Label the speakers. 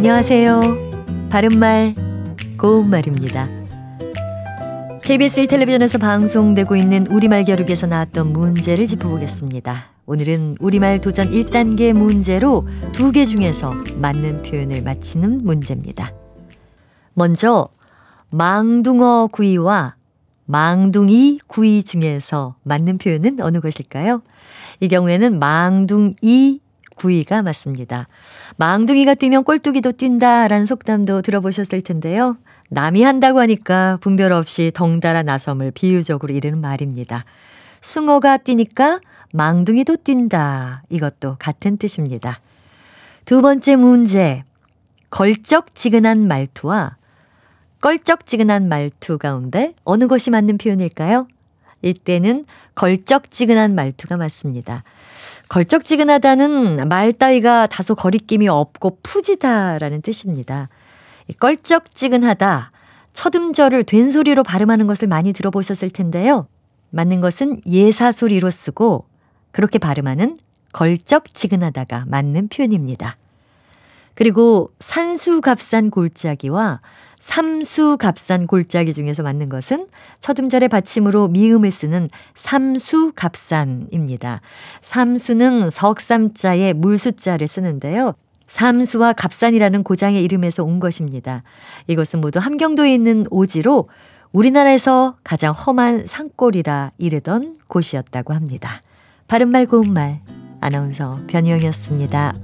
Speaker 1: 안녕하세요. 바른말, 고운말입니다. KBS 1텔레비전에서 방송되고 있는 우리말 겨루기에서 나왔던 문제를 짚어보겠습니다. 오늘은 우리말 도전 1단계 문제로 두 개 중에서 맞는 표현을 맞히는 문제입니다. 먼저 망둥어 구이와 망둥이 구이 중에서 맞는 표현은 어느 것일까요? 이 경우에는 망둥이 구이가 맞습니다. 망둥이가 뛰면 꼴뚜기도 뛴다라는 속담도 들어보셨을 텐데요. 남이 한다고 하니까 분별 없이 덩달아 나섬을 비유적으로 이르는 말입니다. 숭어가 뛰니까 망둥이도 뛴다. 이것도 같은 뜻입니다. 두 번째 문제. 걸쩍지근한 말투와 껄쩍지근한 말투 가운데 어느 것이 맞는 표현일까요? 이때는 걸쩍지근한 말투가 맞습니다. 걸쩍지근하다는 말 따위가 다소 거리낌이 없고 푸지다라는 뜻입니다. 껄쩍지근하다, 첫음절을 된소리로 발음하는 것을 많이 들어보셨을 텐데요. 맞는 것은 예사소리로 쓰고 그렇게 발음하는 걸쩍지근하다가 맞는 표현입니다. 그리고 산수갑산 골짜기와 삼수갑산 골짜기 중에서 맞는 것은 첫음절의 받침으로 미음을 쓰는 삼수갑산입니다. 삼수는 석삼자에 물수자를 쓰는데요. 삼수와 갑산이라는 고장의 이름에서 온 것입니다. 이것은 모두 함경도에 있는 오지로 우리나라에서 가장 험한 산골이라 이르던 곳이었다고 합니다. 바른말 고운말 아나운서 변희영이었습니다.